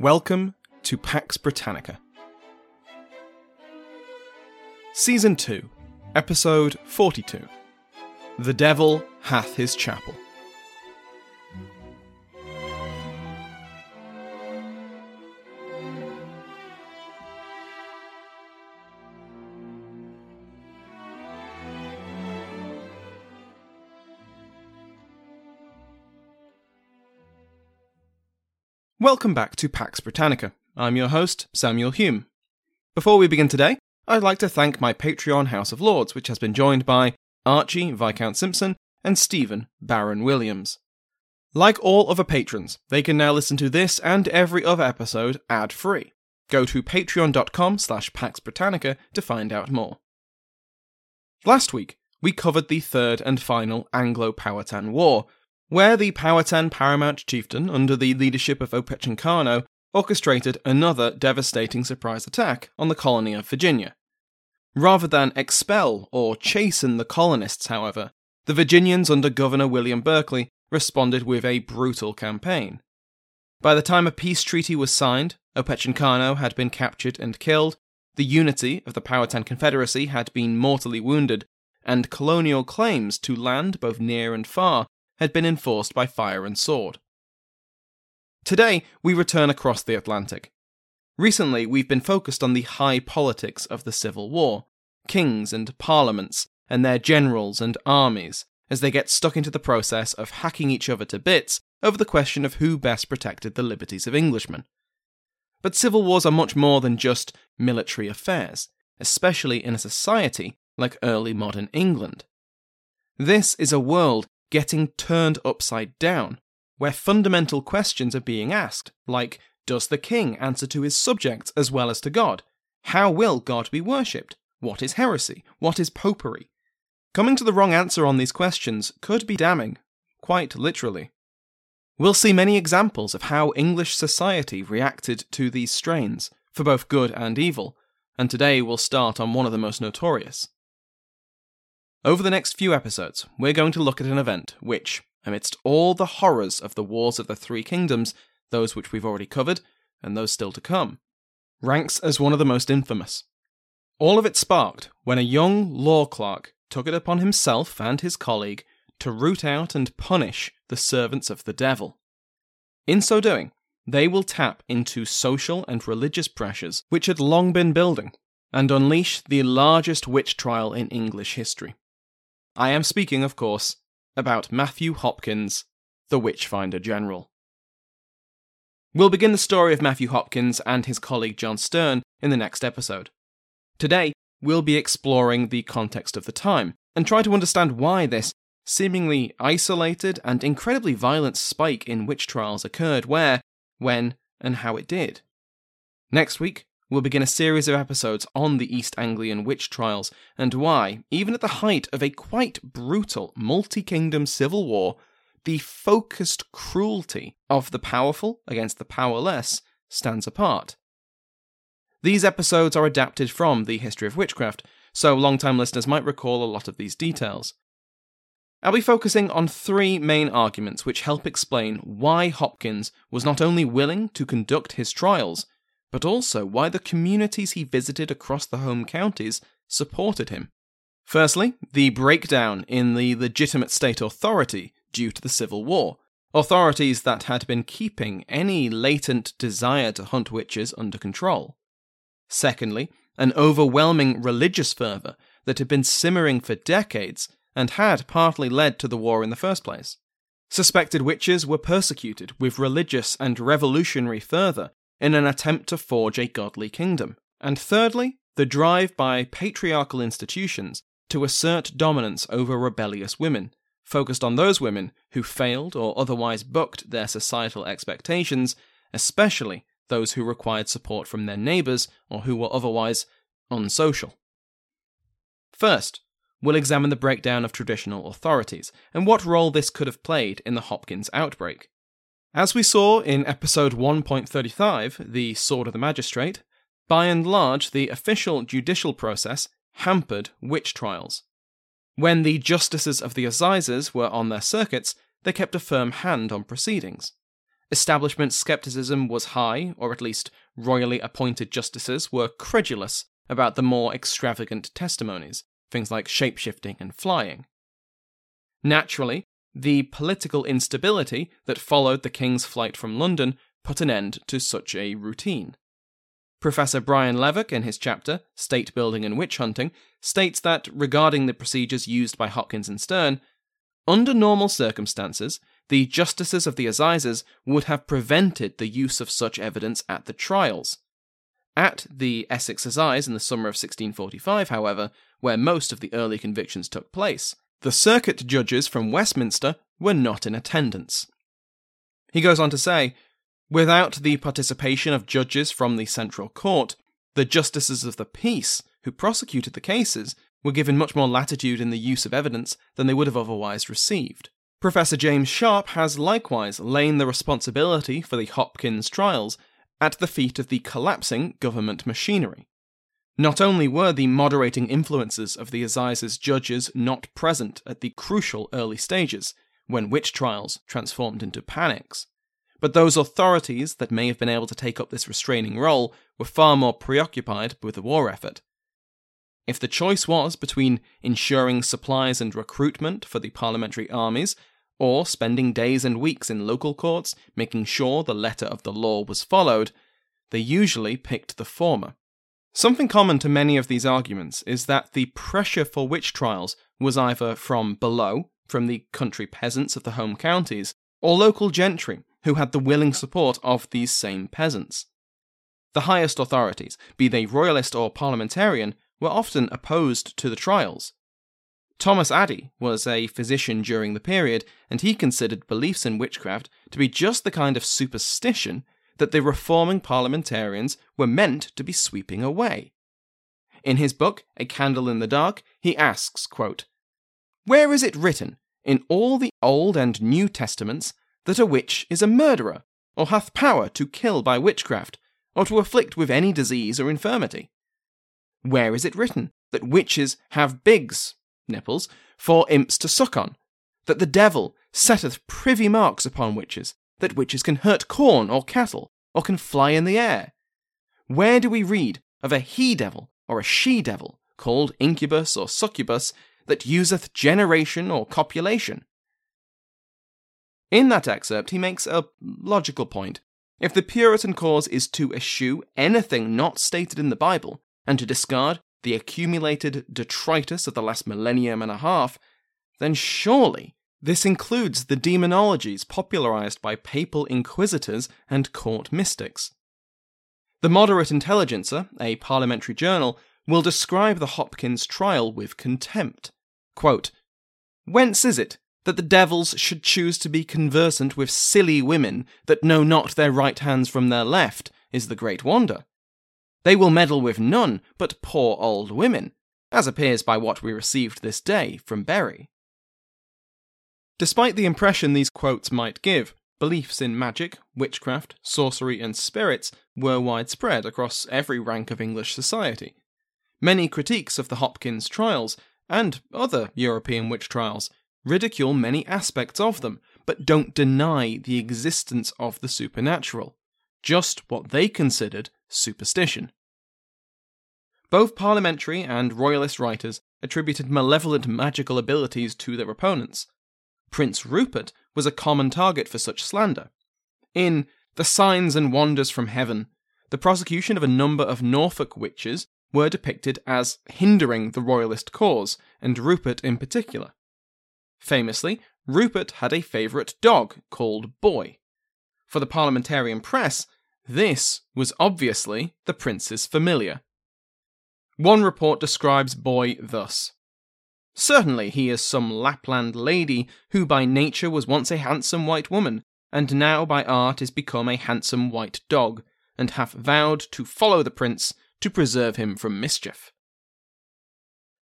Welcome to Pax Britannica. Season 2, Episode 42 The Devil Hath His Chapel. Welcome back to Pax Britannica. I'm your host, Samuel Hume. Before we begin today, I'd like to thank my Patreon House of Lords, which has been joined by Archie Viscount Simpson and Stephen Baron Williams. Like all other patrons, they can now listen to this and every other episode ad-free. Go to patreon.com slash Pax Britannica to find out more. Last week, we covered the third and final Anglo-Powhatan War, where the Powhatan paramount chieftain, under the leadership of Opechancanough, orchestrated another devastating surprise attack on the colony of Virginia. Rather than expel or chasten the colonists, however, the Virginians under Governor William Berkeley responded with a brutal campaign. By the time a peace treaty was signed, Opechancanough had been captured and killed, the unity of the Powhatan Confederacy had been mortally wounded, and colonial claims to land both near and far had been enforced by fire and sword. Today, we return across the Atlantic. Recently, we've been focused on the high politics of the Civil War kings and parliaments, and their generals and armies, as they get stuck into the process of hacking each other to bits over the question of who best protected the liberties of Englishmen. But civil wars are much more than just military affairs, especially in a society like early modern England. This is a world getting turned upside down, where fundamental questions are being asked, like Does the king answer to his subjects as well as to God? How will God be worshipped? What is heresy? What is popery? Coming to the wrong answer on these questions could be damning, quite literally. We'll see many examples of how English society reacted to these strains, for both good and evil, and today we'll start on one of the most notorious. Over the next few episodes, we're going to look at an event which, amidst all the horrors of the Wars of the Three Kingdoms, those which we've already covered, and those still to come, ranks as one of the most infamous. All of it sparked when a young law clerk took it upon himself and his colleague to root out and punish the servants of the devil. In so doing, they will tap into social and religious pressures which had long been building and unleash the largest witch trial in English history. I am speaking, of course, about Matthew Hopkins, the Witchfinder General. We'll begin the story of Matthew Hopkins and his colleague John Stearne in the next episode. Today, we'll be exploring the context of the time and try to understand why this seemingly isolated and incredibly violent spike in witch trials occurred where, when, and how it did. Next week, we'll begin a series of episodes on the East Anglian witch trials and why, even at the height of a quite brutal multi kingdom civil war, the focused cruelty of the powerful against the powerless stands apart. These episodes are adapted from the history of witchcraft, so long-time listeners might recall a lot of these details. I'll be focusing on three main arguments which help explain why Hopkins was not only willing to conduct his trials, but also why the communities he visited across the home counties supported him. Firstly, the breakdown in the legitimate state authority due to the Civil War, authorities that had been keeping any latent desire to hunt witches under control. Secondly, an overwhelming religious fervour that had been simmering for decades and had partly led to the war in the first place. Suspected witches were persecuted with religious and revolutionary fervour in an attempt to forge a godly kingdom. And thirdly, the drive by patriarchal institutions to assert dominance over rebellious women, focused on those women who failed or otherwise bucked their societal expectations, especially those who required support from their neighbours or who were otherwise unsocial. First, we'll examine the breakdown of traditional authorities and what role this could have played in the Hopkins outbreak. As we saw in episode 1.35, The Sword of the Magistrate, by and large the official judicial process hampered witch trials. When the justices of the assizes were on their circuits, they kept a firm hand on proceedings. Establishment skepticism was high, or at least royally appointed justices were credulous about the more extravagant testimonies, things like shapeshifting and flying. Naturally, the political instability that followed the King's flight from London put an end to such a routine. Professor Brian Levack, in his chapter, State Building and Witch Hunting, states that regarding the procedures used by Hopkins and Stearne, under normal circumstances, the justices of the assizes would have prevented the use of such evidence at the trials. At the Essex Assize in the summer of 1645, however, where most of the early convictions took place, the circuit judges from Westminster were not in attendance. He goes on to say, without the participation of judges from the Central Court, the justices of the peace who prosecuted the cases were given much more latitude in the use of evidence than they would have otherwise received. Professor James Sharpe has likewise lain the responsibility for the Hopkins trials at the feet of the collapsing government machinery. Not only were the moderating influences of the Assizes judges not present at the crucial early stages, when witch trials transformed into panics, but those authorities that may have been able to take up this restraining role were far more preoccupied with the war effort. If the choice was between ensuring supplies and recruitment for the parliamentary armies, or spending days and weeks in local courts making sure the letter of the law was followed, they usually picked the former. Something common to many of these arguments is that the pressure for witch trials was either from below, from the country peasants of the home counties, or local gentry who had the willing support of these same peasants. The highest authorities, be they royalist or parliamentarian, were often opposed to the trials. Thomas Ady was a physician during the period, and he considered beliefs in witchcraft to be just the kind of superstition that the reforming parliamentarians were meant to be sweeping away. In his book, A Candle in the Dark, he asks, quote, Where is it written, in all the Old and New Testaments, that a witch is a murderer, or hath power to kill by witchcraft, or to afflict with any disease or infirmity? Where is it written that witches have bigs, nipples, for imps to suck on? That the devil setteth privy marks upon witches, that witches can hurt corn or cattle, or can fly in the air? Where do we read of a he devil or a she devil, called incubus or succubus, that useth generation or copulation? In that excerpt, he makes a logical point. If the Puritan cause is to eschew anything not stated in the Bible, and to discard the accumulated detritus of the last millennium and a half, then surely this includes the demonologies popularized by papal inquisitors and court mystics. The Moderate Intelligencer, a parliamentary journal, will describe the Hopkins trial with contempt. Quote, Whence is it that the devils should choose to be conversant with silly women that know not their right hands from their left, is the great wonder. They will meddle with none but poor old women, as appears by what we received this day from Bury. Despite the impression these quotes might give, beliefs in magic, witchcraft, sorcery, and spirits were widespread across every rank of English society. Many critiques of the Hopkins trials, and other European witch trials, ridicule many aspects of them, but don't deny the existence of the supernatural, just what they considered superstition. Both parliamentary and royalist writers attributed malevolent magical abilities to their opponents. Prince Rupert was a common target for such slander. In The Signs and Wonders from Heaven, the prosecution of a number of Norfolk witches were depicted as hindering the royalist cause, and Rupert in particular. Famously, Rupert had a favourite dog called Boy. For the parliamentarian press, this was obviously the prince's familiar. One report describes Boy thus Certainly he is some Lapland lady who by nature was once a handsome white woman, and now by art is become a handsome white dog, and hath vowed to follow the prince to preserve him from mischief.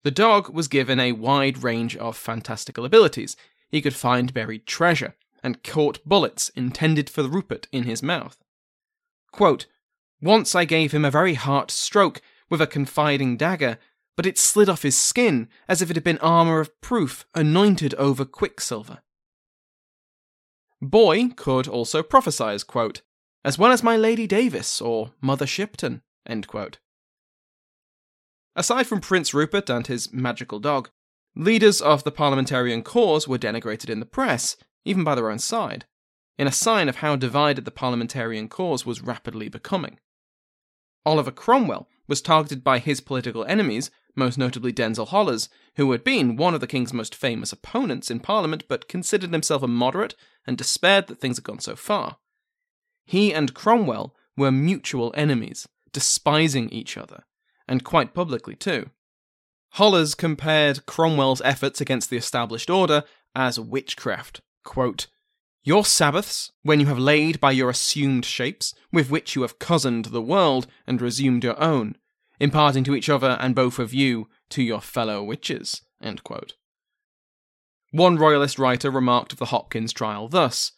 The dog was given a wide range of fantastical abilities. He could find buried treasure, and caught bullets intended for Rupert in his mouth. Quote, Once I gave him a very hard stroke, with a confiding dagger, but it slid off his skin as if it had been armour of proof anointed over quicksilver. Boy could also prophesy, quote, as well as my Lady Davis or Mother Shipton. Aside from Prince Rupert and his magical dog, leaders of the parliamentarian cause were denigrated in the press, even by their own side, in a sign of how divided the parliamentarian cause was rapidly becoming. Oliver Cromwell was targeted by his political enemies, most notably Denzil Holles, who had been one of the king's most famous opponents in Parliament but considered himself a moderate and despaired that things had gone so far. He and Cromwell were mutual enemies, despising each other, and quite publicly too. Holles compared Cromwell's efforts against the established order as witchcraft. Quote, your Sabbaths, when you have laid by your assumed shapes, with which you have cozened the world, and resumed your own, imparting to each other and both of you to your fellow witches. One royalist writer remarked of the Hopkins trial thus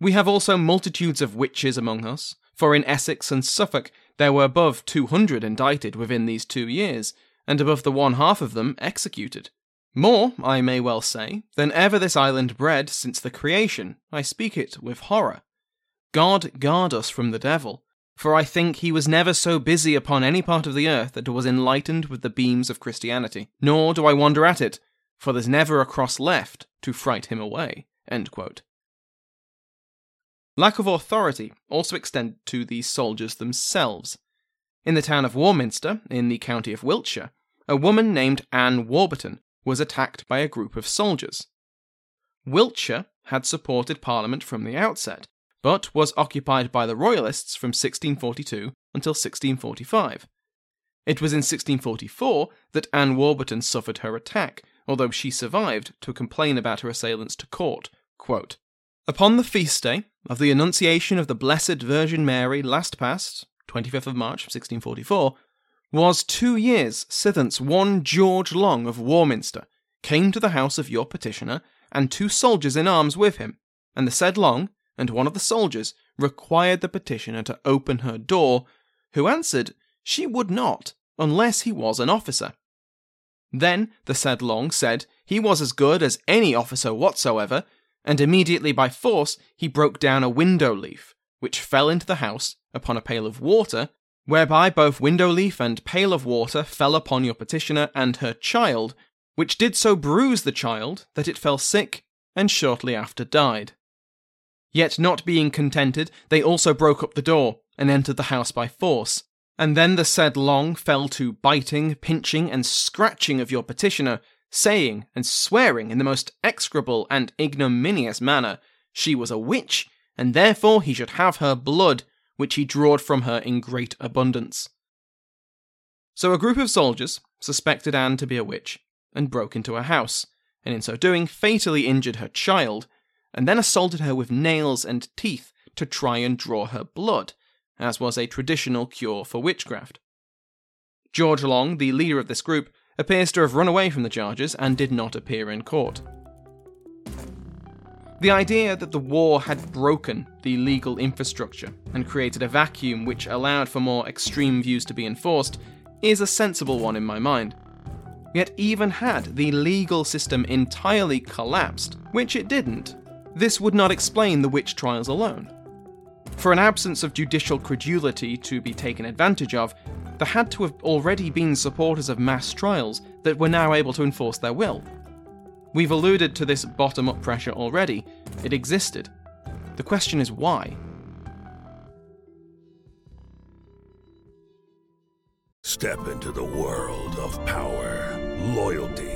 We have also multitudes of witches among us, for in Essex and Suffolk there were above two hundred indicted within these two years, and above the one half of them executed. More, I may well say, than ever this island bred since the creation, I speak it with horror. God guard us from the devil, for I think he was never so busy upon any part of the earth that was enlightened with the beams of Christianity. Nor do I wonder at it, for there's never a cross left to fright him away. Lack of authority also extended to the soldiers themselves. In the town of Warminster, in the county of Wiltshire, a woman named Anne Warburton was attacked by a group of soldiers. Wiltshire had supported Parliament from the outset, but was occupied by the Royalists from 1642 until 1645. It was in 1644 that Anne Warburton suffered her attack, although she survived to complain about her assailants to court. Quote, Upon the feast day of the Annunciation of the Blessed Virgin Mary last past, 25th of March 1644, was two years sithence one George Long of Warminster came to the house of your petitioner, and two soldiers in arms with him, and the said Long and one of the soldiers required the petitioner to open her door, who answered she would not, unless he was an officer. Then the said Long said he was as good as any officer whatsoever, and immediately by force he broke down a window leaf, which fell into the house upon a pail of water, whereby both window leaf and pail of water fell upon your petitioner and her child, which did so bruise the child that it fell sick and shortly after died. Yet not being contented, they also broke up the door and entered the house by force. And then the said Long fell to biting, pinching, and scratching of your petitioner, saying and swearing in the most execrable and ignominious manner she was a witch, and therefore he should have her blood, which he drawed from her in great abundance. So a group of soldiers suspected Anne to be a witch and broke into her house, and in so doing fatally injured her child, and then assaulted her with nails and teeth to try and draw her blood, as was a traditional cure for witchcraft. George Long, the leader of this group, appears to have run away from the charges and did not appear in court. The idea that the war had broken the legal infrastructure and created a vacuum which allowed for more extreme views to be enforced is a sensible one in my mind. Yet, even had the legal system entirely collapsed, which it didn't, this would not explain the witch trials alone. For an absence of judicial credulity to be taken advantage of, there had to have already been supporters of mass trials that were now able to enforce their will. We've alluded to this bottom up pressure already, it existed. The question is why? Step into the world of power, loyalty,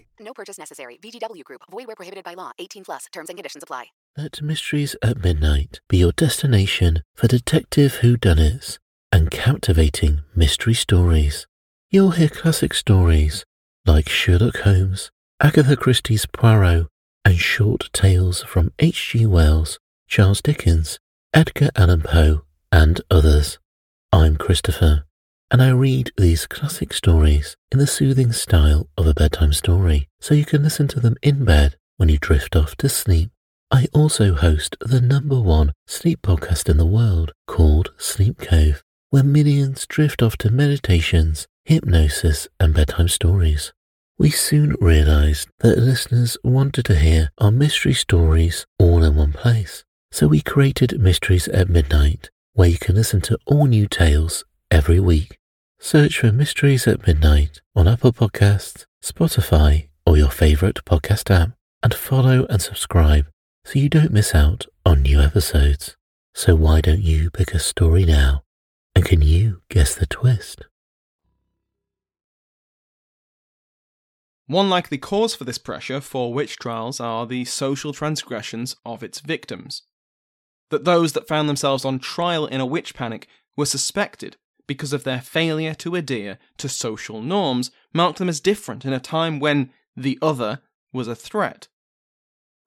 No purchase necessary. VGW Group. Void where prohibited by law. 18 plus. Terms and conditions apply. Let Mysteries at Midnight be your destination for detective whodunits and captivating mystery stories. You'll hear classic stories like Sherlock Holmes, Agatha Christie's Poirot, and short tales from H.G. Wells, Charles Dickens, Edgar Allan Poe, and others. I'm Christopher, and I read these classic stories in the soothing style of a bedtime story, so you can listen to them in bed when you drift off to sleep. I also host the number one sleep podcast in the world called Sleep Cove, where millions drift off to meditations, hypnosis, and bedtime stories. We soon realized that listeners wanted to hear our mystery stories all in one place. So we created Mysteries at Midnight, where you can listen to all new tales every week. Search for Mysteries at Midnight on Apple Podcasts, Spotify, or your favorite podcast app, and follow and subscribe so you don't miss out on new episodes. So why don't you pick a story now? And can you guess the twist? One likely cause for this pressure for witch trials are the social transgressions of its victims. That those that found themselves on trial in a witch panic were suspected because of their failure to adhere to social norms marked them as different in a time when the other was a threat.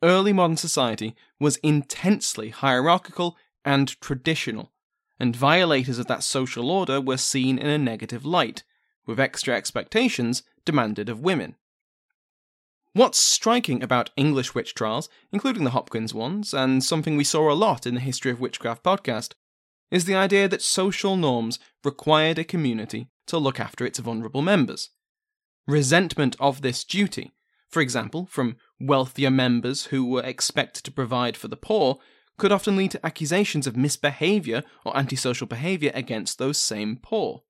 Early modern society was intensely hierarchical and traditional, and violators of that social order were seen in a negative light, with extra expectations demanded of women. What's striking about English witch trials, including the Hopkins ones, and something we saw a lot in the History of Witchcraft podcast, is the idea that social norms required a community to look after its vulnerable members. Resentment of this duty, for example, from wealthier members who were expected to provide for the poor, could often lead to accusations of misbehaviour or antisocial behaviour against those same poor.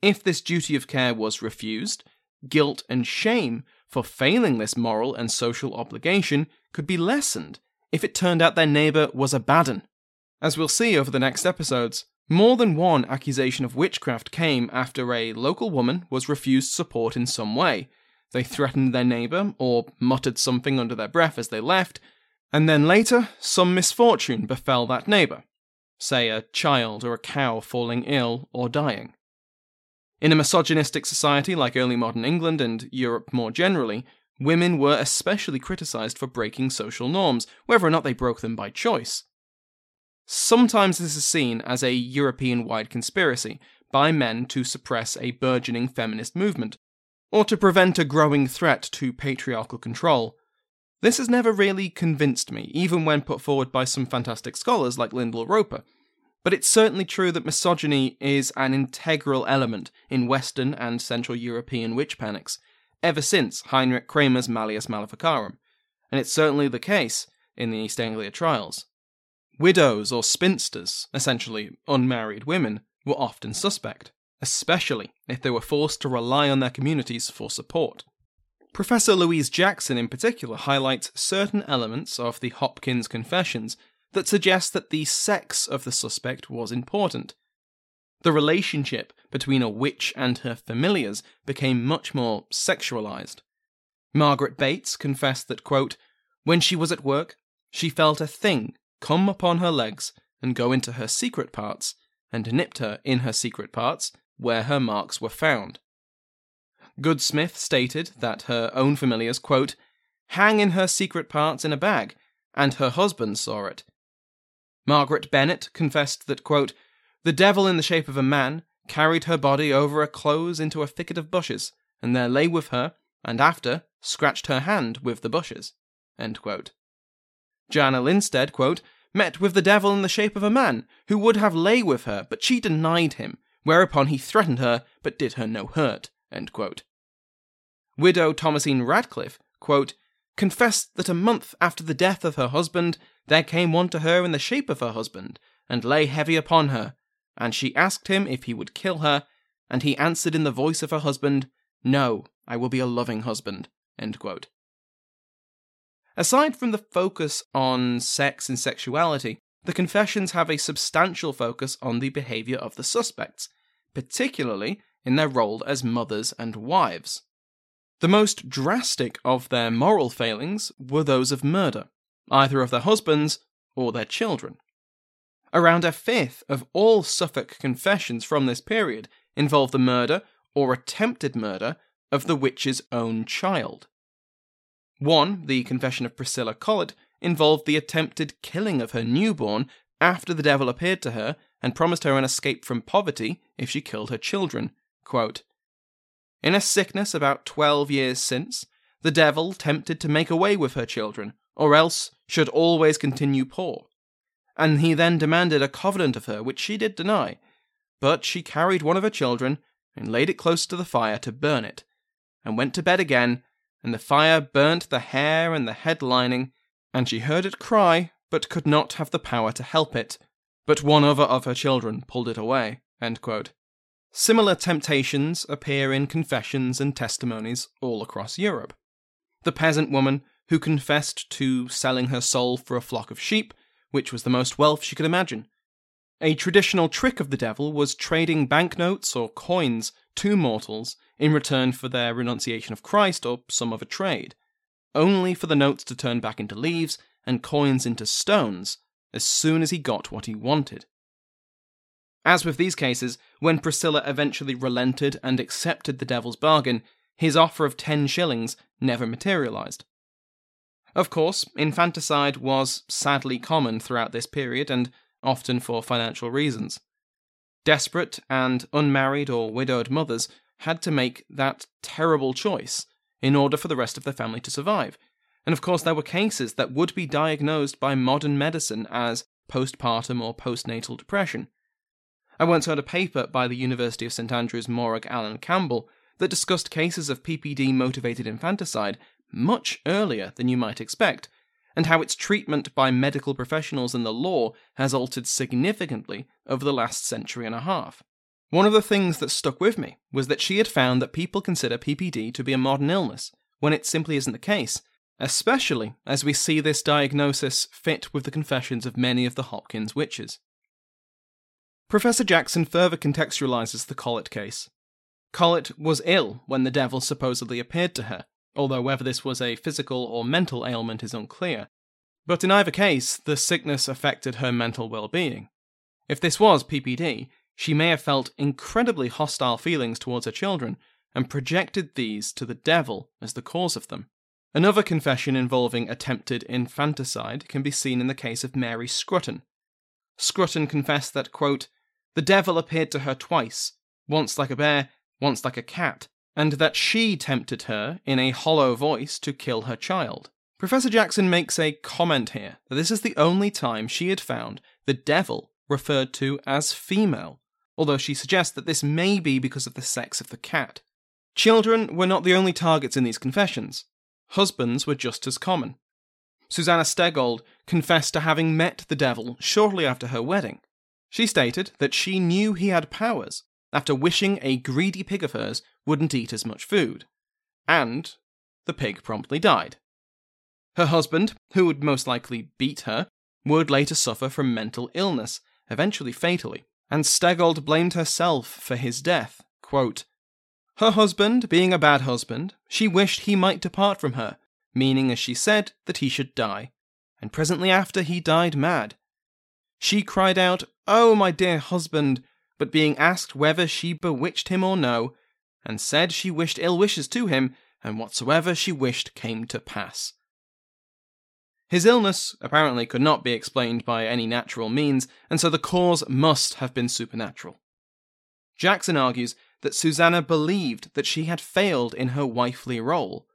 If this duty of care was refused, guilt and shame for failing this moral and social obligation could be lessened if it turned out their neighbour was a bad un. As we'll see over the next episodes, more than one accusation of witchcraft came after a local woman was refused support in some way. They threatened their neighbour or muttered something under their breath as they left, and then later some misfortune befell that neighbour, say a child or a cow falling ill or dying. In a misogynistic society like early modern England and Europe more generally, women were especially criticised for breaking social norms, whether or not they broke them by choice. Sometimes this is seen as a European wide conspiracy by men to suppress a burgeoning feminist movement, or to prevent a growing threat to patriarchal control. This has never really convinced me, even when put forward by some fantastic scholars like Lyndall Roper, but it's certainly true that misogyny is an integral element in Western and Central European witch panics, ever since Heinrich Kramer's Malleus Maleficarum, and it's certainly the case in the East Anglia trials. Widows or spinsters, essentially unmarried women, were often suspect, especially if they were forced to rely on their communities for support. Professor Louise Jackson, in particular, highlights certain elements of the Hopkins Confessions that suggest that the sex of the suspect was important. The relationship between a witch and her familiars became much more sexualized. Margaret Bates confessed that, quote, when she was at work, she felt a thing come upon her legs and go into her secret parts, and nipped her in her secret parts, where her marks were found. Goodsmith stated that her own familiars, quote, hang in her secret parts in a bag, and her husband saw it. Margaret Bennett confessed that, quote, the devil in the shape of a man carried her body over a close into a thicket of bushes, and there lay with her, and after scratched her hand with the bushes. Joanna Linstead, quote, met with the devil in the shape of a man, who would have lay with her, but she denied him, whereupon he threatened her, but did her no hurt. Widow Thomasine Radcliffe, quote, confessed that a month after the death of her husband, there came one to her in the shape of her husband, and lay heavy upon her, and she asked him if he would kill her, and he answered in the voice of her husband, No, I will be a loving husband. Aside from the focus on sex and sexuality, the confessions have a substantial focus on the behaviour of the suspects, particularly in their role as mothers and wives. The most drastic of their moral failings were those of murder, either of their husbands or their children. Around a fifth of all Suffolk confessions from this period involve the murder or attempted murder of the witch's own child. One, the confession of Priscilla Collett, involved the attempted killing of her newborn after the devil appeared to her and promised her an escape from poverty if she killed her children. Quote, In a sickness about twelve years since, the devil tempted to make away with her children, or else should always continue poor. And he then demanded a covenant of her, which she did deny. But she carried one of her children and laid it close to the fire to burn it, and went to bed again, and the fire burnt the hair and the head lining, and she heard it cry, but could not have the power to help it. But one other of her children pulled it away. Similar temptations appear in confessions and testimonies all across Europe. The peasant woman who confessed to selling her soul for a flock of sheep which was the most wealth she could imagine. A traditional trick of the devil was trading banknotes or coins to mortals in return for their renunciation of Christ or some other trade, only for the notes to turn back into leaves and coins into stones as soon as he got what he wanted. As with these cases, when Priscilla eventually relented and accepted the devil's bargain, his offer of ten shillings never materialized. Of course, infanticide was sadly common throughout this period and often for financial reasons. Desperate and unmarried or widowed mothers had to make that terrible choice in order for the rest of their family to survive. And of course, there were cases that would be diagnosed by modern medicine as postpartum or postnatal depression. I once heard a paper by the University of St Andrews Morag Alan Campbell that discussed cases of PPD motivated infanticide much earlier than you might expect, and how its treatment by medical professionals and the law has altered significantly over the last century and a half. One of the things that stuck with me was that she had found that people consider PPD to be a modern illness, when it simply isn't the case, especially as we see this diagnosis fit with the confessions of many of the Hopkins witches. Professor Jackson further contextualizes the Collett case. Collett was ill when the devil supposedly appeared to her, although whether this was a physical or mental ailment is unclear. But in either case, the sickness affected her mental well being. If this was PPD, she may have felt incredibly hostile feelings towards her children and projected these to the devil as the cause of them. Another confession involving attempted infanticide can be seen in the case of Mary Scrutton. Scrutton confessed that, quote, the devil appeared to her twice, once like a bear, once like a cat, and that she tempted her in a hollow voice to kill her child. Professor Jackson makes a comment here that this is the only time she had found the devil referred to as female, although she suggests that this may be because of the sex of the cat. Children were not the only targets in these confessions. Husbands were just as common. Susanna Stegold confessed to having met the devil shortly after her wedding. She stated that she knew he had powers after wishing a greedy pig of hers wouldn't eat as much food. And the pig promptly died. Her husband, who would most likely beat her, would later suffer from mental illness, eventually fatally, and Stegold blamed herself for his death. Quote, her husband, being a bad husband, she wished he might depart from her, meaning, as she said, that he should die. And presently after he died mad. She cried out, Oh, my dear husband, but being asked whether she bewitched him or no, and said she wished ill wishes to him, and whatsoever she wished came to pass. His illness apparently could not be explained by any natural means, and so the cause must have been supernatural. Jackson argues that Susanna believed that she had failed in her wifely role.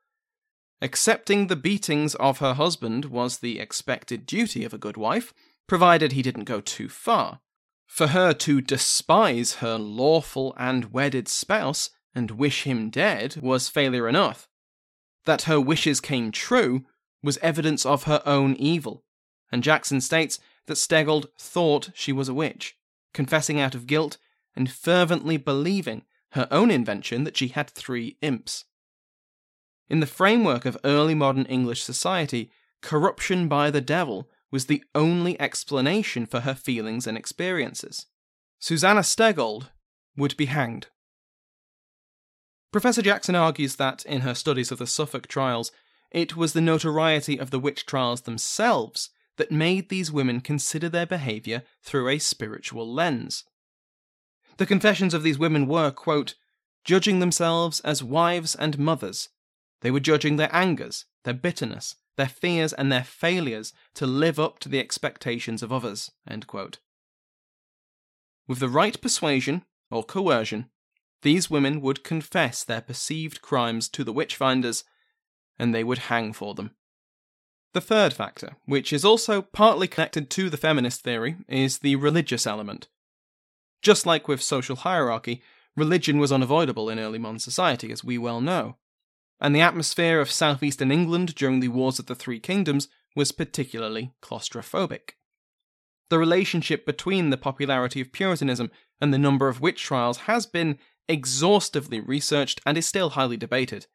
Accepting the beatings of her husband was the expected duty of a good wife, provided he didn't go too far. For her to despise her lawful and wedded spouse and wish him dead was failure enough. That her wishes came true was evidence of her own evil, and Jackson states that Steggold thought she was a witch, confessing out of guilt and fervently believing her own invention that she had three imps. In the framework of early modern English society, corruption by the devil was the only explanation for her feelings and experiences. Susanna Steggold would be hanged. Professor Jackson argues that, in her studies of the Suffolk trials, it was the notoriety of the witch trials themselves that made these women consider their behaviour through a spiritual lens. The confessions of these women were, quote, judging themselves as wives and mothers. They were judging their angers, their bitterness, their fears, and their failures to live up to the expectations of others. With the right persuasion or coercion, these women would confess their perceived crimes to the witch finders and they would hang for them. The third factor, which is also partly connected to the feminist theory, is the religious element. Just like with social hierarchy, religion was unavoidable in early modern society, as we well know. And the atmosphere of southeastern England during the Wars of the Three Kingdoms was particularly claustrophobic. The relationship between the popularity of Puritanism and the number of witch trials has been exhaustively researched and is still highly debated.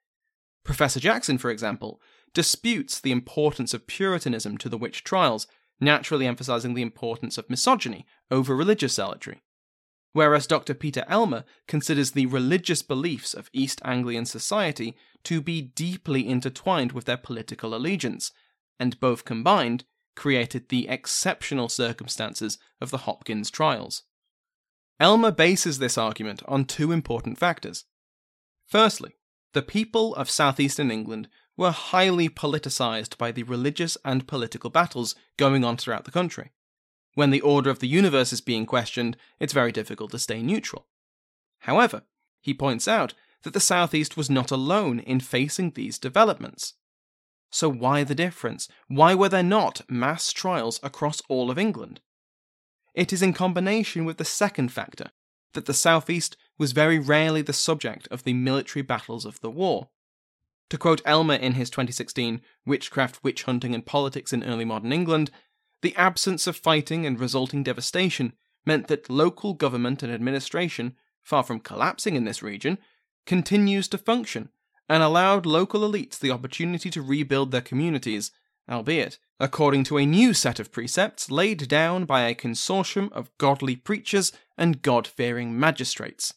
Professor Jackson, for example, disputes the importance of Puritanism to the witch trials, naturally emphasizing the importance of misogyny over religious zealotry. Whereas Dr. Peter Elmer considers the religious beliefs of East Anglian society to be deeply intertwined with their political allegiance, and both combined created the exceptional circumstances of the Hopkins trials. Elmer bases this argument on two important factors. Firstly, the people of southeastern England were highly politicised by the religious and political battles going on throughout the country. When the order of the universe is being questioned, it's very difficult to stay neutral. However, he points out that the southeast was not alone in facing these developments. So why the difference? Why were there not mass trials across all of England? It is in combination with the second factor, that the southeast was very rarely the subject of the military battles of the war. To quote Elmer in his 2016 Witchcraft, Witch Hunting and Politics in Early Modern England, the absence of fighting and resulting devastation meant that local government and administration, far from collapsing in this region, continues to function and allowed local elites the opportunity to rebuild their communities, albeit according to a new set of precepts laid down by a consortium of godly preachers and God fearing magistrates.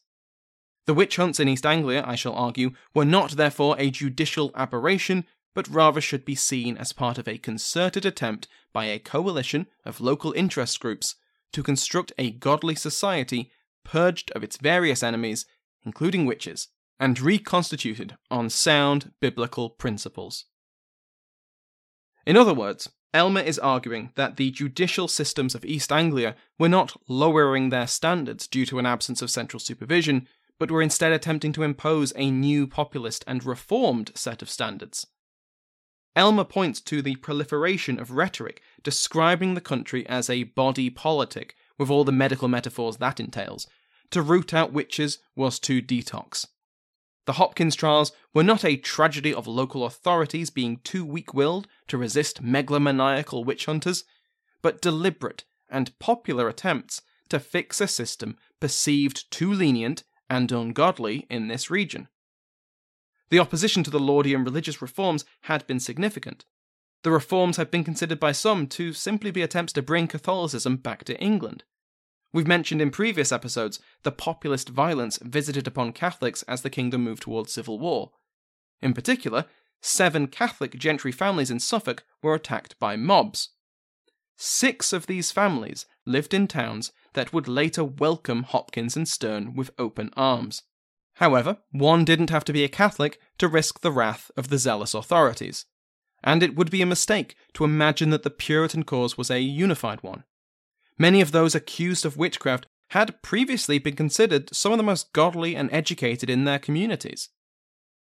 The witch hunts in East Anglia, I shall argue, were not therefore a judicial aberration, but rather should be seen as part of a concerted attempt by a coalition of local interest groups to construct a godly society purged of its various enemies, including witches, and reconstituted on sound biblical principles. In other words, Elmer is arguing that the judicial systems of East Anglia were not lowering their standards due to an absence of central supervision, but were instead attempting to impose a new populist and reformed set of standards. Elmer points to the proliferation of rhetoric describing the country as a body politic, with all the medical metaphors that entails. To root out witches was to detox. The Hopkins trials were not a tragedy of local authorities being too weak willed to resist megalomaniacal witch hunters, but deliberate and popular attempts to fix a system perceived too lenient and ungodly in this region. The opposition to the Laudian religious reforms had been significant. The reforms had been considered by some to simply be attempts to bring Catholicism back to England. We've mentioned in previous episodes the populist violence visited upon Catholics as the kingdom moved towards civil war. In particular, seven Catholic gentry families in Suffolk were attacked by mobs. Six of these families lived in towns that would later welcome Hopkins and Stearne with open arms. However, one didn't have to be a Catholic to risk the wrath of the zealous authorities. and it would be a mistake to imagine that the Puritan cause was a unified one. Many of those accused of witchcraft had previously been considered some of the most godly and educated in their communities.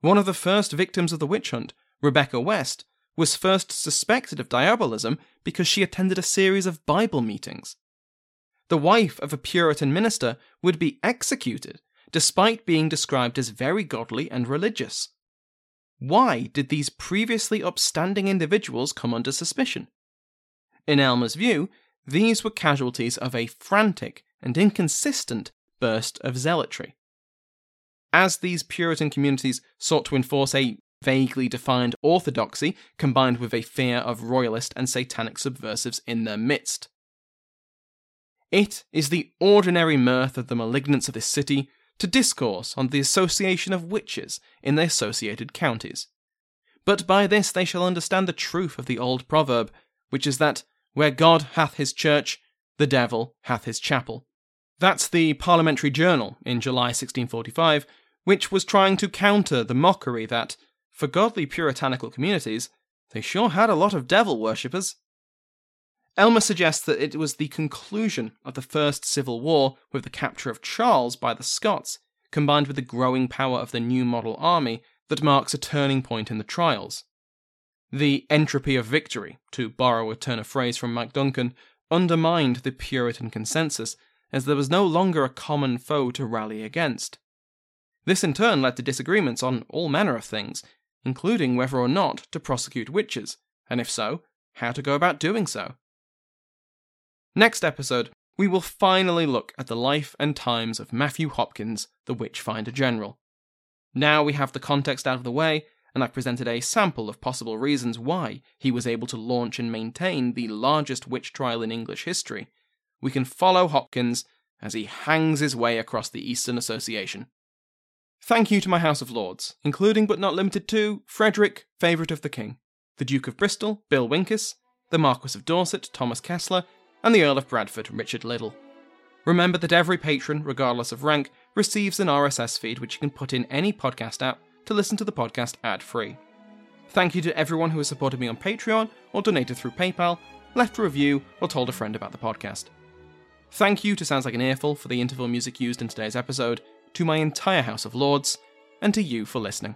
One of the first victims of the witch hunt, Rebecca West, was first suspected of diabolism because she attended a series of Bible meetings. The wife of a Puritan minister would be executed despite being described as very godly and religious. Why did these previously upstanding individuals come under suspicion? In Aylmer's view, these were casualties of a frantic and inconsistent burst of zealotry. As these Puritan communities sought to enforce a vaguely defined orthodoxy combined with a fear of royalist and satanic subversives in their midst. It is the ordinary mirth of the malignants of this city to discourse on the association of witches in the associated counties. But by this they shall understand the truth of the old proverb, which is that where God hath his church, the devil hath his chapel. That's the Parliamentary Journal in July 1645, which was trying to counter the mockery that, for godly puritanical communities, they sure had a lot of devil worshippers. Aylmer suggests that it was the conclusion of the First Civil War with the capture of Charles by the Scots, combined with the growing power of the new model army, that marks a turning point in the trials. The entropy of victory, to borrow a turn of phrase from Mike Duncan, undermined the Puritan consensus, as there was no longer a common foe to rally against. This in turn led to disagreements on all manner of things, including whether or not to prosecute witches, and if so, how to go about doing so. Next episode, we will finally look at the life and times of Matthew Hopkins, the Witchfinder General. Now we have the context out of the way, and I've presented a sample of possible reasons why he was able to launch and maintain the largest witch trial in English history. We can follow Hopkins as he hangs his way across the Eastern Association. Thank you to my House of Lords, including but not limited to Frederick, favourite of the King, the Duke of Bristol, Bill Winkus, the Marquis of Dorset, Thomas Kessler, and the Earl of Bradford, Richard Liddell. Remember that every patron, regardless of rank, receives an RSS feed which you can put in any podcast app to listen to the podcast ad free. Thank you to everyone who has supported me on Patreon or donated through PayPal, left a review, or told a friend about the podcast. Thank you to Sounds Like an Earful for the interval music used in today's episode, to my entire House of Lords, and to you for listening.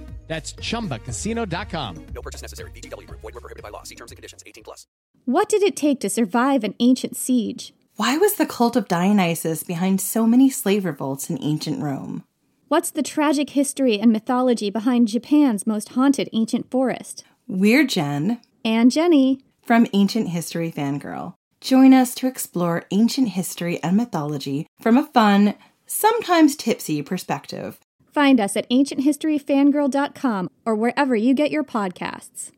That's chumbacasino.com. No purchase necessary. VGW Group. Void were prohibited by law. See terms and conditions. 18 plus. What did it take to survive an ancient siege? Why was the cult of Dionysus behind so many slave revolts in ancient Rome? What's the tragic history and mythology behind Japan's most haunted ancient forest? We're Jen And Jenny. from Ancient History Fangirl. Join us to explore ancient history and mythology from a fun, sometimes tipsy perspective. Find us at ancienthistoryfangirl.com or wherever you get your podcasts.